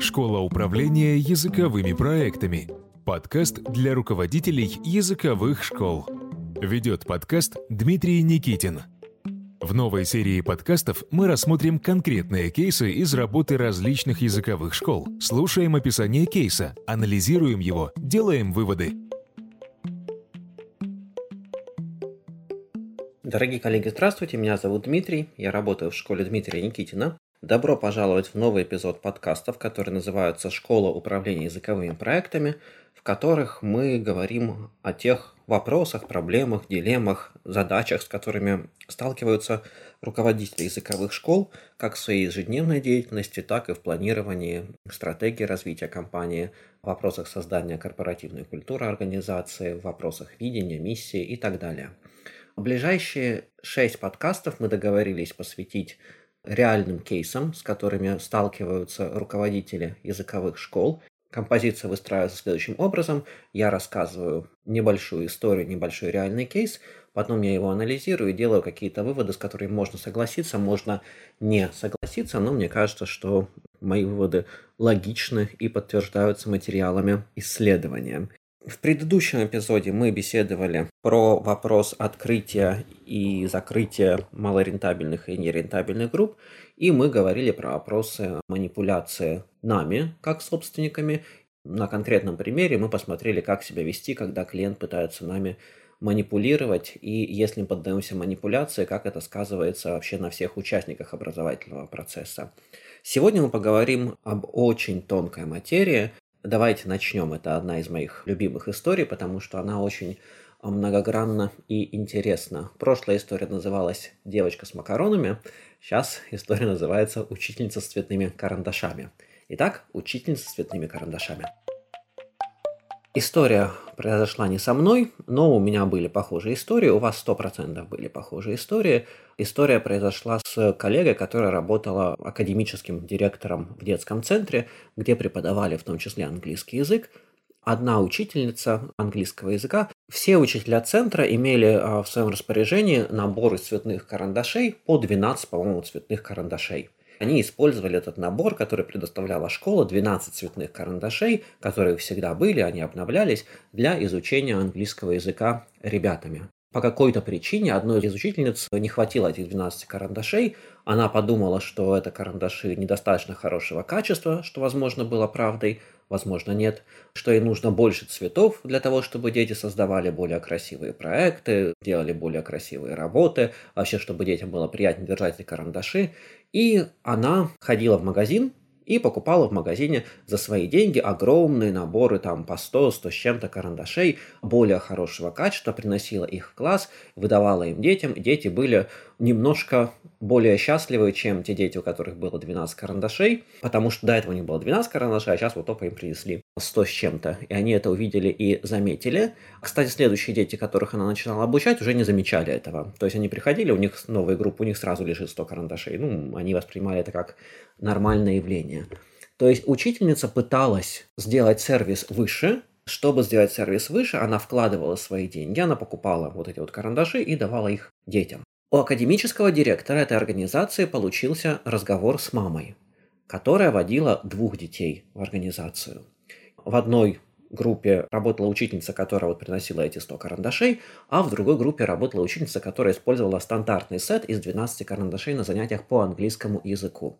Школа управления языковыми проектами. Подкаст для руководителей языковых школ. Ведет подкаст Дмитрий Никитин. В новой серии подкастов мы рассмотрим конкретные кейсы из работы различных языковых школ. Слушаем описание кейса, анализируем его, делаем выводы. Дорогие коллеги, здравствуйте, меня зовут Дмитрий, я работаю в школе Дмитрия Никитина. Добро пожаловать в новый эпизод подкастов, который называется «Школа управления языковыми проектами», в которых мы говорим о тех вопросах, проблемах, дилеммах, задачах, с которыми сталкиваются руководители языковых школ, как в своей ежедневной деятельности, так и в планировании стратегии развития компании, в вопросах создания корпоративной культуры организации, в вопросах видения, миссии и так далее. В ближайшие шесть подкастов мы договорились посвятить реальным кейсам, с которыми сталкиваются руководители языковых школ. Композиция выстраивается следующим образом. Я рассказываю небольшую историю, небольшой реальный кейс, потом я его анализирую и делаю какие-то выводы, с которыми можно согласиться, можно не согласиться, но мне кажется, что мои выводы логичны и подтверждаются материалами исследования. В предыдущем эпизоде мы беседовали про вопрос открытия и закрытия малорентабельных и нерентабельных групп, и мы говорили про вопросы манипуляции нами, как собственниками. На конкретном примере мы посмотрели, как себя вести, когда клиент пытается нами манипулировать, и если мы поддаемся манипуляции, как это сказывается вообще на всех участниках образовательного процесса. Сегодня мы поговорим об очень тонкой материи, Давайте начнем. Это одна из моих любимых историй, потому что она очень многогранна и интересна. Прошлая история называлась «Девочка с макаронами», сейчас история называется «Учительница с цветными карандашами». Итак, учительница с цветными карандашами. История произошла не со мной, но у меня были похожие истории, у вас 100% были похожие истории. История произошла с коллегой, которая работала академическим директором в детском центре, где преподавали в том числе английский язык. Одна учительница английского языка. Все учителя центра имели а, в своем распоряжении набор из цветных карандашей по 12, по-моему, цветных карандашей. Они использовали этот набор, который предоставляла школа, 12 цветных карандашей, которые всегда были, они обновлялись для изучения английского языка ребятами. По какой-то причине одной из учительниц не хватило этих 12 карандашей. Она подумала, что это карандаши недостаточно хорошего качества, что, возможно, было правдой, возможно, нет. Что ей нужно больше цветов для того, чтобы дети создавали более красивые проекты, делали более красивые работы, вообще, чтобы детям было приятнее держать эти карандаши. И она ходила в магазин, и покупала в магазине за свои деньги огромные наборы там по 100, 100 с чем-то карандашей более хорошего качества, приносила их в класс, выдавала им детям, дети были немножко более счастливы, чем те дети, у которых было 12 карандашей, потому что до этого у них было 12 карандашей, а сейчас вот только им принесли 100 с чем-то, и они это увидели и заметили. Кстати, следующие дети, которых она начинала обучать, уже не замечали этого. То есть они приходили, у них новая группа, у них сразу лежит 100 карандашей. Ну, они воспринимали это как нормальное явление. То есть учительница пыталась сделать сервис выше, чтобы сделать сервис выше, она вкладывала свои деньги, она покупала вот эти вот карандаши и давала их детям. У академического директора этой организации получился разговор с мамой, которая водила двух детей в организацию. В одной группе работала учительница, которая вот приносила эти 100 карандашей, а в другой группе работала учительница, которая использовала стандартный сет из 12 карандашей на занятиях по английскому языку.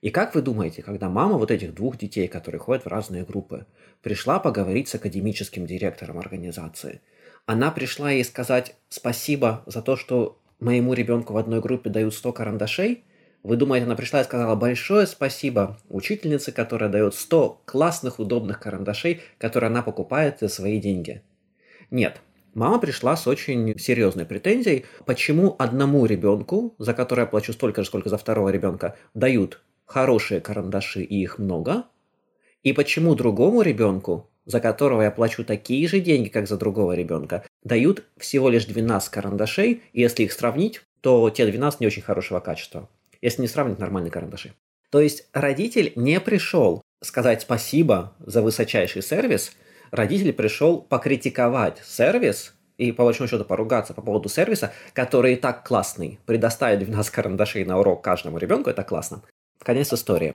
И как вы думаете, когда мама вот этих двух детей, которые ходят в разные группы, пришла поговорить с академическим директором организации, она пришла ей сказать спасибо за то, что моему ребенку в одной группе дают 100 карандашей, вы думаете, она пришла и сказала большое спасибо учительнице, которая дает 100 классных, удобных карандашей, которые она покупает за свои деньги? Нет. Мама пришла с очень серьезной претензией, почему одному ребенку, за который я плачу столько же, сколько за второго ребенка, дают хорошие карандаши и их много, и почему другому ребенку, за которого я плачу такие же деньги, как за другого ребенка, дают всего лишь 12 карандашей, и если их сравнить, то те 12 не очень хорошего качества, если не сравнить нормальные карандаши. То есть родитель не пришел сказать спасибо за высочайший сервис, родитель пришел покритиковать сервис и по большому счету поругаться по поводу сервиса, который и так классный. Предоставить 12 карандашей на урок каждому ребенку – это классно. Конец истории.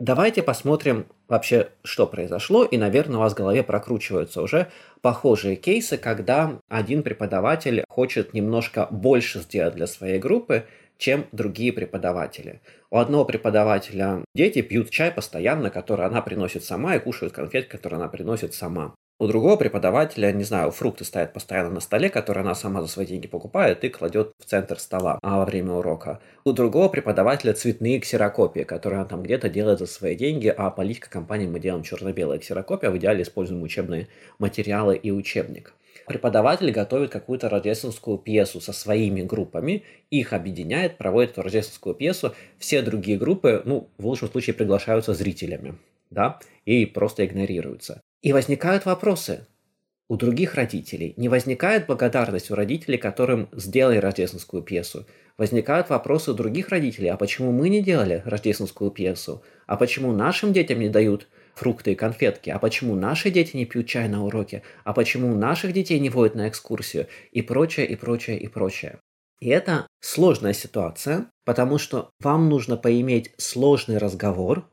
Давайте посмотрим вообще, что произошло, и, наверное, у вас в голове прокручиваются уже похожие кейсы, когда один преподаватель хочет немножко больше сделать для своей группы, чем другие преподаватели. У одного преподавателя дети пьют чай постоянно, который она приносит сама, и кушают конфеты, которые она приносит сама. У другого преподавателя, не знаю, фрукты стоят постоянно на столе, которые она сама за свои деньги покупает и кладет в центр стола а во время урока. У другого преподавателя цветные ксерокопии, которые она там где-то делает за свои деньги, а политика компании мы делаем черно-белые ксерокопии, а в идеале используем учебные материалы и учебник. Преподаватель готовит какую-то рождественскую пьесу со своими группами, их объединяет, проводит эту рождественскую пьесу. Все другие группы, ну, в лучшем случае, приглашаются зрителями, да, и просто игнорируются. И возникают вопросы у других родителей. Не возникает благодарность у родителей, которым сделали рождественскую пьесу. Возникают вопросы у других родителей, а почему мы не делали рождественскую пьесу? А почему нашим детям не дают фрукты и конфетки? А почему наши дети не пьют чай на уроке? А почему наших детей не водят на экскурсию? И прочее, и прочее, и прочее. И это сложная ситуация, потому что вам нужно поиметь сложный разговор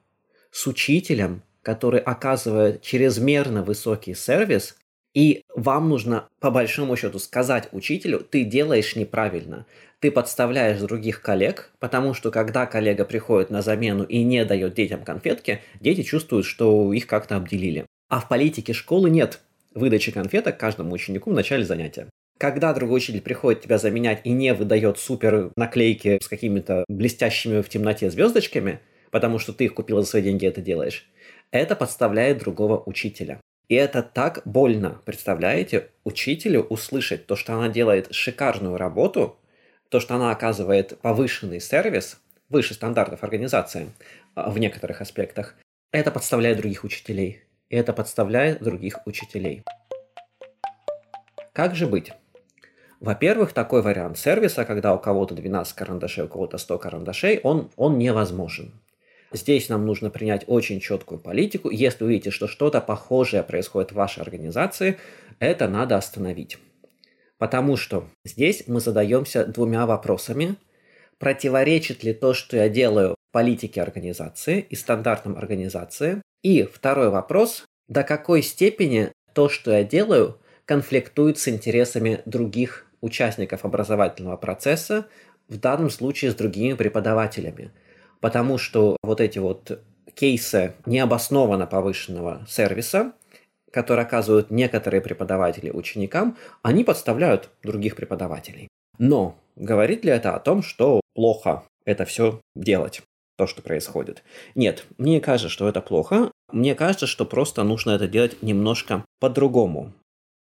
с учителем, который оказывает чрезмерно высокий сервис, и вам нужно по большому счету сказать учителю, ты делаешь неправильно. Ты подставляешь других коллег, потому что когда коллега приходит на замену и не дает детям конфетки, дети чувствуют, что их как-то обделили. А в политике школы нет выдачи конфеток каждому ученику в начале занятия. Когда другой учитель приходит тебя заменять и не выдает супер наклейки с какими-то блестящими в темноте звездочками, потому что ты их купил за свои деньги это делаешь, это подставляет другого учителя. И это так больно, представляете, учителю услышать то, что она делает шикарную работу, то, что она оказывает повышенный сервис, выше стандартов организации а, в некоторых аспектах, это подставляет других учителей. И это подставляет других учителей. Как же быть? Во-первых, такой вариант сервиса, когда у кого-то 12 карандашей, у кого-то 100 карандашей, он, он невозможен. Здесь нам нужно принять очень четкую политику. Если вы видите, что что-то похожее происходит в вашей организации, это надо остановить. Потому что здесь мы задаемся двумя вопросами. Противоречит ли то, что я делаю политике организации и стандартам организации? И второй вопрос, до какой степени то, что я делаю, конфликтует с интересами других участников образовательного процесса, в данном случае с другими преподавателями – потому что вот эти вот кейсы необоснованно повышенного сервиса, которые оказывают некоторые преподаватели ученикам, они подставляют других преподавателей. Но говорит ли это о том, что плохо это все делать? то, что происходит. Нет, мне кажется, что это плохо. Мне кажется, что просто нужно это делать немножко по-другому.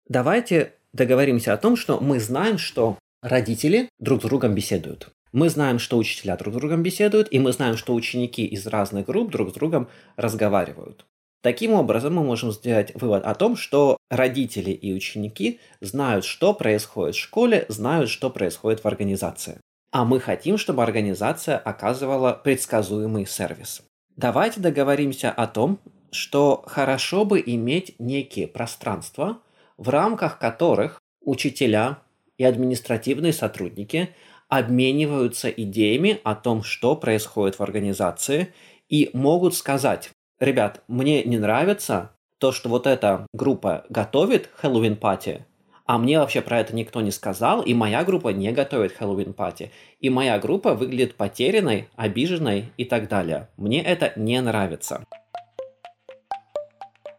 Давайте договоримся о том, что мы знаем, что родители друг с другом беседуют. Мы знаем, что учителя друг с другом беседуют, и мы знаем, что ученики из разных групп друг с другом разговаривают. Таким образом, мы можем сделать вывод о том, что родители и ученики знают, что происходит в школе, знают, что происходит в организации. А мы хотим, чтобы организация оказывала предсказуемый сервис. Давайте договоримся о том, что хорошо бы иметь некие пространства, в рамках которых учителя и административные сотрудники обмениваются идеями о том, что происходит в организации, и могут сказать, ребят, мне не нравится то, что вот эта группа готовит Хэллоуин пати, а мне вообще про это никто не сказал, и моя группа не готовит Хэллоуин пати, и моя группа выглядит потерянной, обиженной и так далее. Мне это не нравится.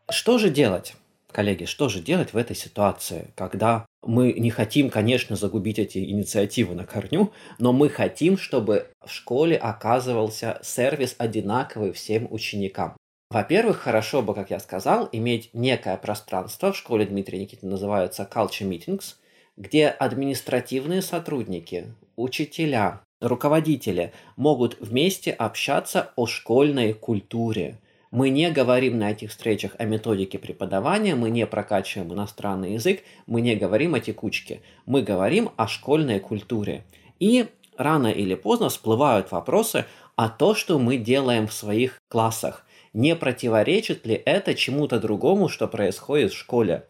Что же делать? Коллеги, что же делать в этой ситуации, когда мы не хотим, конечно, загубить эти инициативы на корню, но мы хотим, чтобы в школе оказывался сервис одинаковый всем ученикам. Во-первых, хорошо бы, как я сказал, иметь некое пространство, в школе Дмитрия Никитина называется Culture Meetings, где административные сотрудники, учителя, руководители могут вместе общаться о школьной культуре, мы не говорим на этих встречах о методике преподавания, мы не прокачиваем иностранный язык, мы не говорим о текучке, мы говорим о школьной культуре. И рано или поздно всплывают вопросы о том, что мы делаем в своих классах. Не противоречит ли это чему-то другому, что происходит в школе?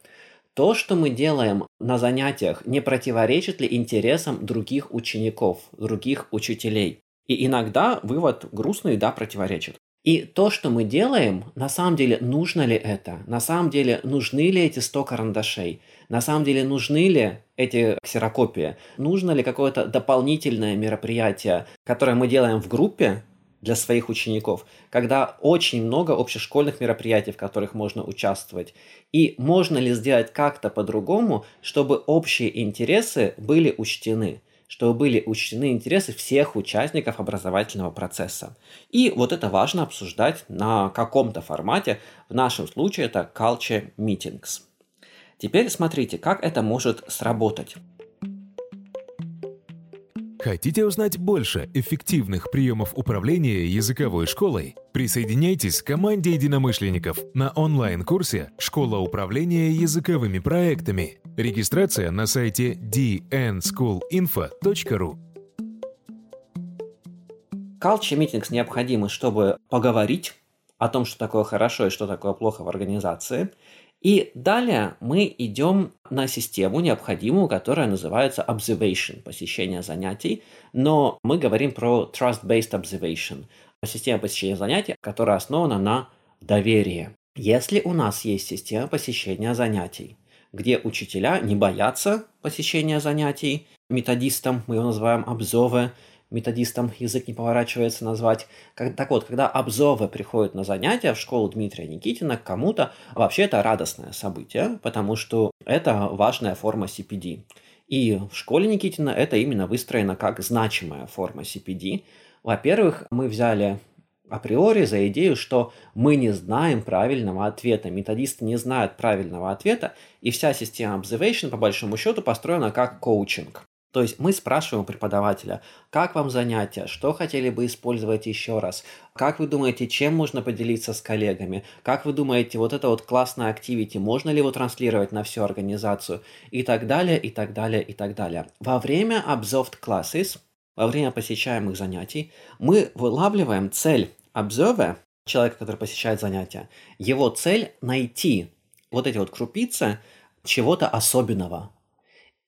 То, что мы делаем на занятиях, не противоречит ли интересам других учеников, других учителей? И иногда вывод грустный, да, противоречит. И то, что мы делаем, на самом деле, нужно ли это? На самом деле, нужны ли эти 100 карандашей? На самом деле, нужны ли эти ксерокопии? Нужно ли какое-то дополнительное мероприятие, которое мы делаем в группе, для своих учеников, когда очень много общешкольных мероприятий, в которых можно участвовать. И можно ли сделать как-то по-другому, чтобы общие интересы были учтены? Чтобы были учтены интересы всех участников образовательного процесса. И вот это важно обсуждать на каком-то формате. В нашем случае это Culture Meetings. Теперь смотрите, как это может сработать. Хотите узнать больше эффективных приемов управления языковой школой? Присоединяйтесь к команде единомышленников на онлайн-курсе «Школа управления языковыми проектами». Регистрация на сайте dnschoolinfo.ru Culture Meetings необходимы, чтобы поговорить о том, что такое хорошо и что такое плохо в организации – и далее мы идем на систему необходимую, которая называется observation, посещение занятий, но мы говорим про trust-based observation, система посещения занятий, которая основана на доверии. Если у нас есть система посещения занятий, где учителя не боятся посещения занятий, методистам, мы его называем обзовы, методистам язык не поворачивается назвать. Как, так вот, когда обзовы приходят на занятия в школу Дмитрия Никитина кому-то, вообще это радостное событие, потому что это важная форма CPD. И в школе Никитина это именно выстроено как значимая форма CPD. Во-первых, мы взяли априори за идею, что мы не знаем правильного ответа, методисты не знают правильного ответа, и вся система observation, по большому счету, построена как коучинг. То есть мы спрашиваем у преподавателя, как вам занятия, что хотели бы использовать еще раз, как вы думаете, чем можно поделиться с коллегами, как вы думаете, вот это вот классное активити, можно ли его транслировать на всю организацию? И так далее, и так далее, и так далее. Во время observed classes, во время посещаемых занятий, мы вылавливаем цель observer, человека, который посещает занятия, его цель найти вот эти вот крупицы чего-то особенного,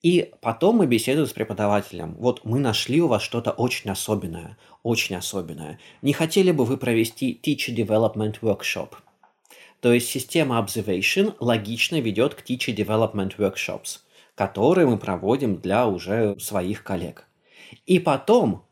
и потом мы беседуем с преподавателем. Вот мы нашли у вас что-то очень особенное, очень особенное. Не хотели бы вы провести Teacher Development Workshop? То есть система Observation логично ведет к Teacher Development Workshops, которые мы проводим для уже своих коллег. И потом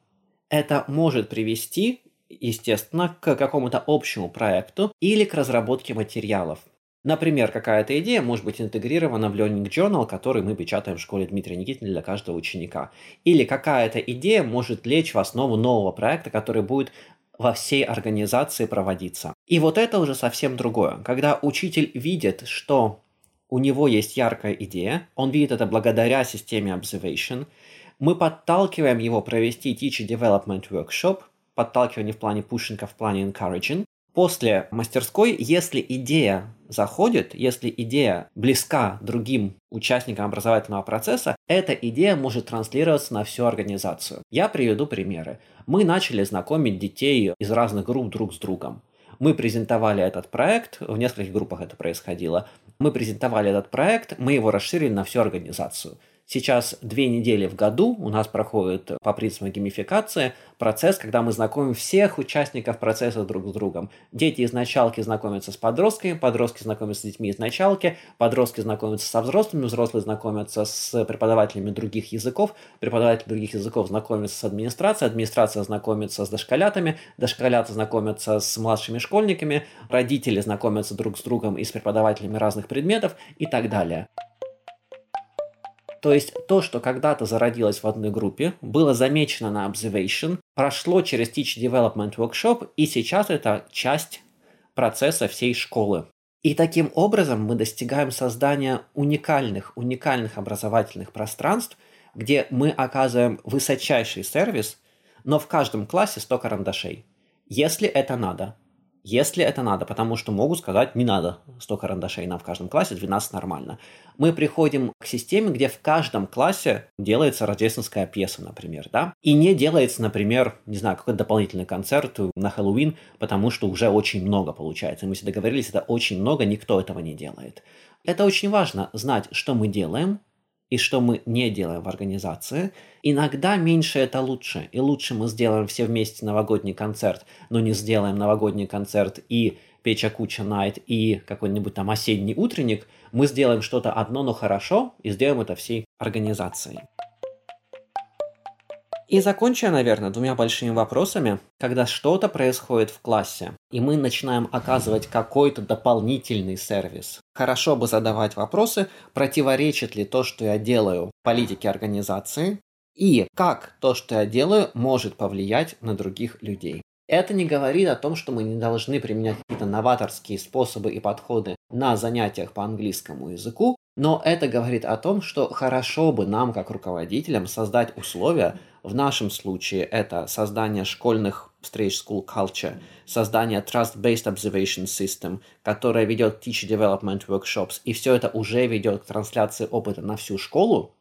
это может привести, естественно, к какому-то общему проекту или к разработке материалов – Например, какая-то идея может быть интегрирована в Learning Journal, который мы печатаем в школе Дмитрия Никитина для каждого ученика. Или какая-то идея может лечь в основу нового проекта, который будет во всей организации проводиться. И вот это уже совсем другое. Когда учитель видит, что у него есть яркая идея, он видит это благодаря системе Observation, мы подталкиваем его провести Teacher Development Workshop, подталкивание в плане пушинга, в плане encouraging, после мастерской, если идея заходит, если идея близка другим участникам образовательного процесса, эта идея может транслироваться на всю организацию. Я приведу примеры. Мы начали знакомить детей из разных групп друг с другом. Мы презентовали этот проект, в нескольких группах это происходило. Мы презентовали этот проект, мы его расширили на всю организацию. Сейчас две недели в году у нас проходит по принципу геймификации процесс, когда мы знакомим всех участников процесса друг с другом. Дети из началки знакомятся с подростками, подростки знакомятся с детьми из началки, подростки знакомятся со взрослыми, взрослые знакомятся с преподавателями других языков, преподаватели других языков знакомятся с администрацией, администрация знакомится с дошколятами, дошколята знакомятся с младшими школьниками, родители знакомятся друг с другом и с преподавателями разных предметов и так далее. То есть то, что когда-то зародилось в одной группе, было замечено на Observation, прошло через Teach Development Workshop, и сейчас это часть процесса всей школы. И таким образом мы достигаем создания уникальных, уникальных образовательных пространств, где мы оказываем высочайший сервис, но в каждом классе 100 карандашей. Если это надо – если это надо, потому что могут сказать, не надо 100 карандашей нам в каждом классе, 12 нормально. Мы приходим к системе, где в каждом классе делается рождественская пьеса, например, да, и не делается, например, не знаю, какой-то дополнительный концерт на Хэллоуин, потому что уже очень много получается. Мы все договорились, это очень много, никто этого не делает. Это очень важно знать, что мы делаем, и что мы не делаем в организации. Иногда меньше это лучше. И лучше мы сделаем все вместе новогодний концерт, но не сделаем новогодний концерт и Печа Куча Найт и какой-нибудь там осенний утренник. Мы сделаем что-то одно, но хорошо, и сделаем это всей организацией. И закончу я, наверное, двумя большими вопросами. Когда что-то происходит в классе, и мы начинаем оказывать какой-то дополнительный сервис, хорошо бы задавать вопросы, противоречит ли то, что я делаю, политике организации, и как то, что я делаю, может повлиять на других людей. Это не говорит о том, что мы не должны применять какие-то новаторские способы и подходы на занятиях по английскому языку, но это говорит о том, что хорошо бы нам, как руководителям, создать условия, в нашем случае это создание школьных встреч School Culture, создание Trust-Based Observation System, которая ведет Teacher Development Workshops, и все это уже ведет к трансляции опыта на всю школу,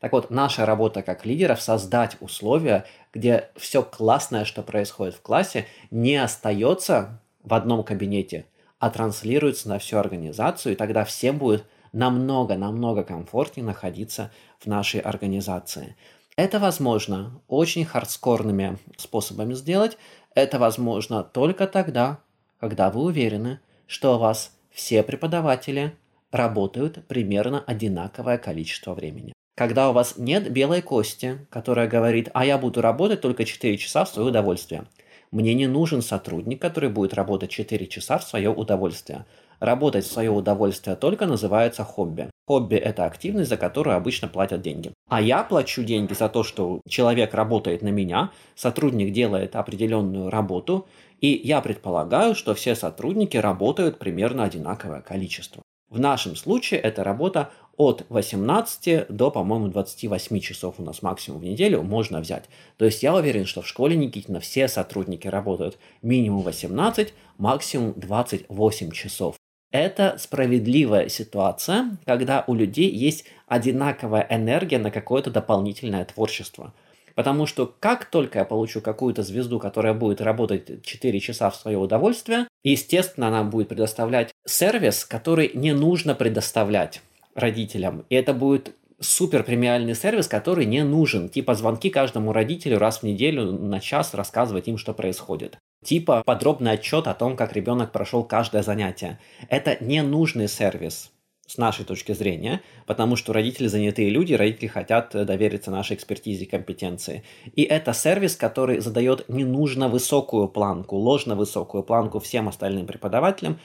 так вот, наша работа как лидеров создать условия, где все классное, что происходит в классе, не остается в одном кабинете, а транслируется на всю организацию, и тогда всем будет намного-намного комфортнее находиться в нашей организации. Это возможно очень хардскорными способами сделать. Это возможно только тогда, когда вы уверены, что у вас все преподаватели работают примерно одинаковое количество времени. Когда у вас нет белой кости, которая говорит, а я буду работать только 4 часа в свое удовольствие. Мне не нужен сотрудник, который будет работать 4 часа в свое удовольствие. Работать в свое удовольствие только называется хобби. Хобби – это активность, за которую обычно платят деньги. А я плачу деньги за то, что человек работает на меня, сотрудник делает определенную работу, и я предполагаю, что все сотрудники работают примерно одинаковое количество. В нашем случае это работа от 18 до, по-моему, 28 часов у нас максимум в неделю можно взять. То есть я уверен, что в школе Никитина все сотрудники работают минимум 18, максимум 28 часов. Это справедливая ситуация, когда у людей есть одинаковая энергия на какое-то дополнительное творчество. Потому что как только я получу какую-то звезду, которая будет работать 4 часа в свое удовольствие, естественно, она будет предоставлять сервис, который не нужно предоставлять родителям. И это будет супер премиальный сервис, который не нужен. Типа звонки каждому родителю раз в неделю на час рассказывать им, что происходит. Типа подробный отчет о том, как ребенок прошел каждое занятие. Это ненужный сервис с нашей точки зрения, потому что родители занятые люди, родители хотят довериться нашей экспертизе и компетенции. И это сервис, который задает ненужно высокую планку, ложно высокую планку всем остальным преподавателям.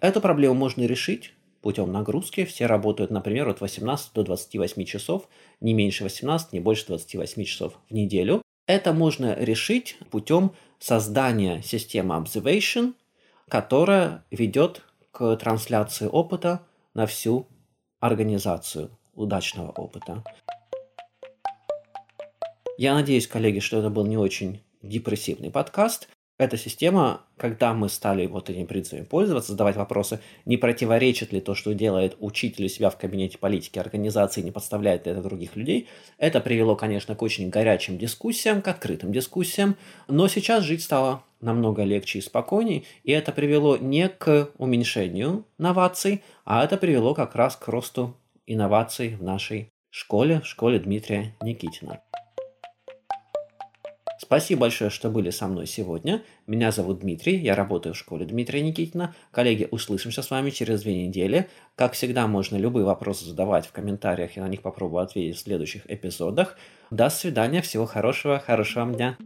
Эту проблему можно решить путем нагрузки. Все работают, например, от 18 до 28 часов, не меньше 18, не больше 28 часов в неделю. Это можно решить путем создания системы Observation, которая ведет к трансляции опыта на всю организацию удачного опыта. Я надеюсь, коллеги, что это был не очень депрессивный подкаст. Эта система, когда мы стали вот этим принципами пользоваться, задавать вопросы, не противоречит ли то, что делает учитель у себя в кабинете политики организации, не подставляет ли это других людей, это привело, конечно, к очень горячим дискуссиям, к открытым дискуссиям, но сейчас жить стало намного легче и спокойней, и это привело не к уменьшению новаций, а это привело как раз к росту инноваций в нашей школе, школе Дмитрия Никитина. Спасибо большое, что были со мной сегодня. Меня зовут Дмитрий, я работаю в школе Дмитрия Никитина. Коллеги, услышимся с вами через две недели. Как всегда, можно любые вопросы задавать в комментариях, я на них попробую ответить в следующих эпизодах. До свидания, всего хорошего, хорошего вам дня.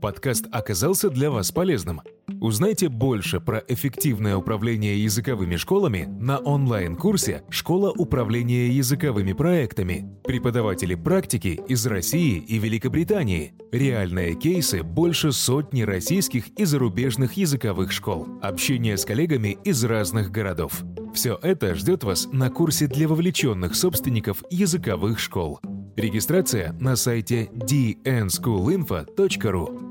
Подкаст оказался для вас полезным – Узнайте больше про эффективное управление языковыми школами на онлайн-курсе «Школа управления языковыми проектами». Преподаватели практики из России и Великобритании. Реальные кейсы больше сотни российских и зарубежных языковых школ. Общение с коллегами из разных городов. Все это ждет вас на курсе для вовлеченных собственников языковых школ. Регистрация на сайте dnschoolinfo.ru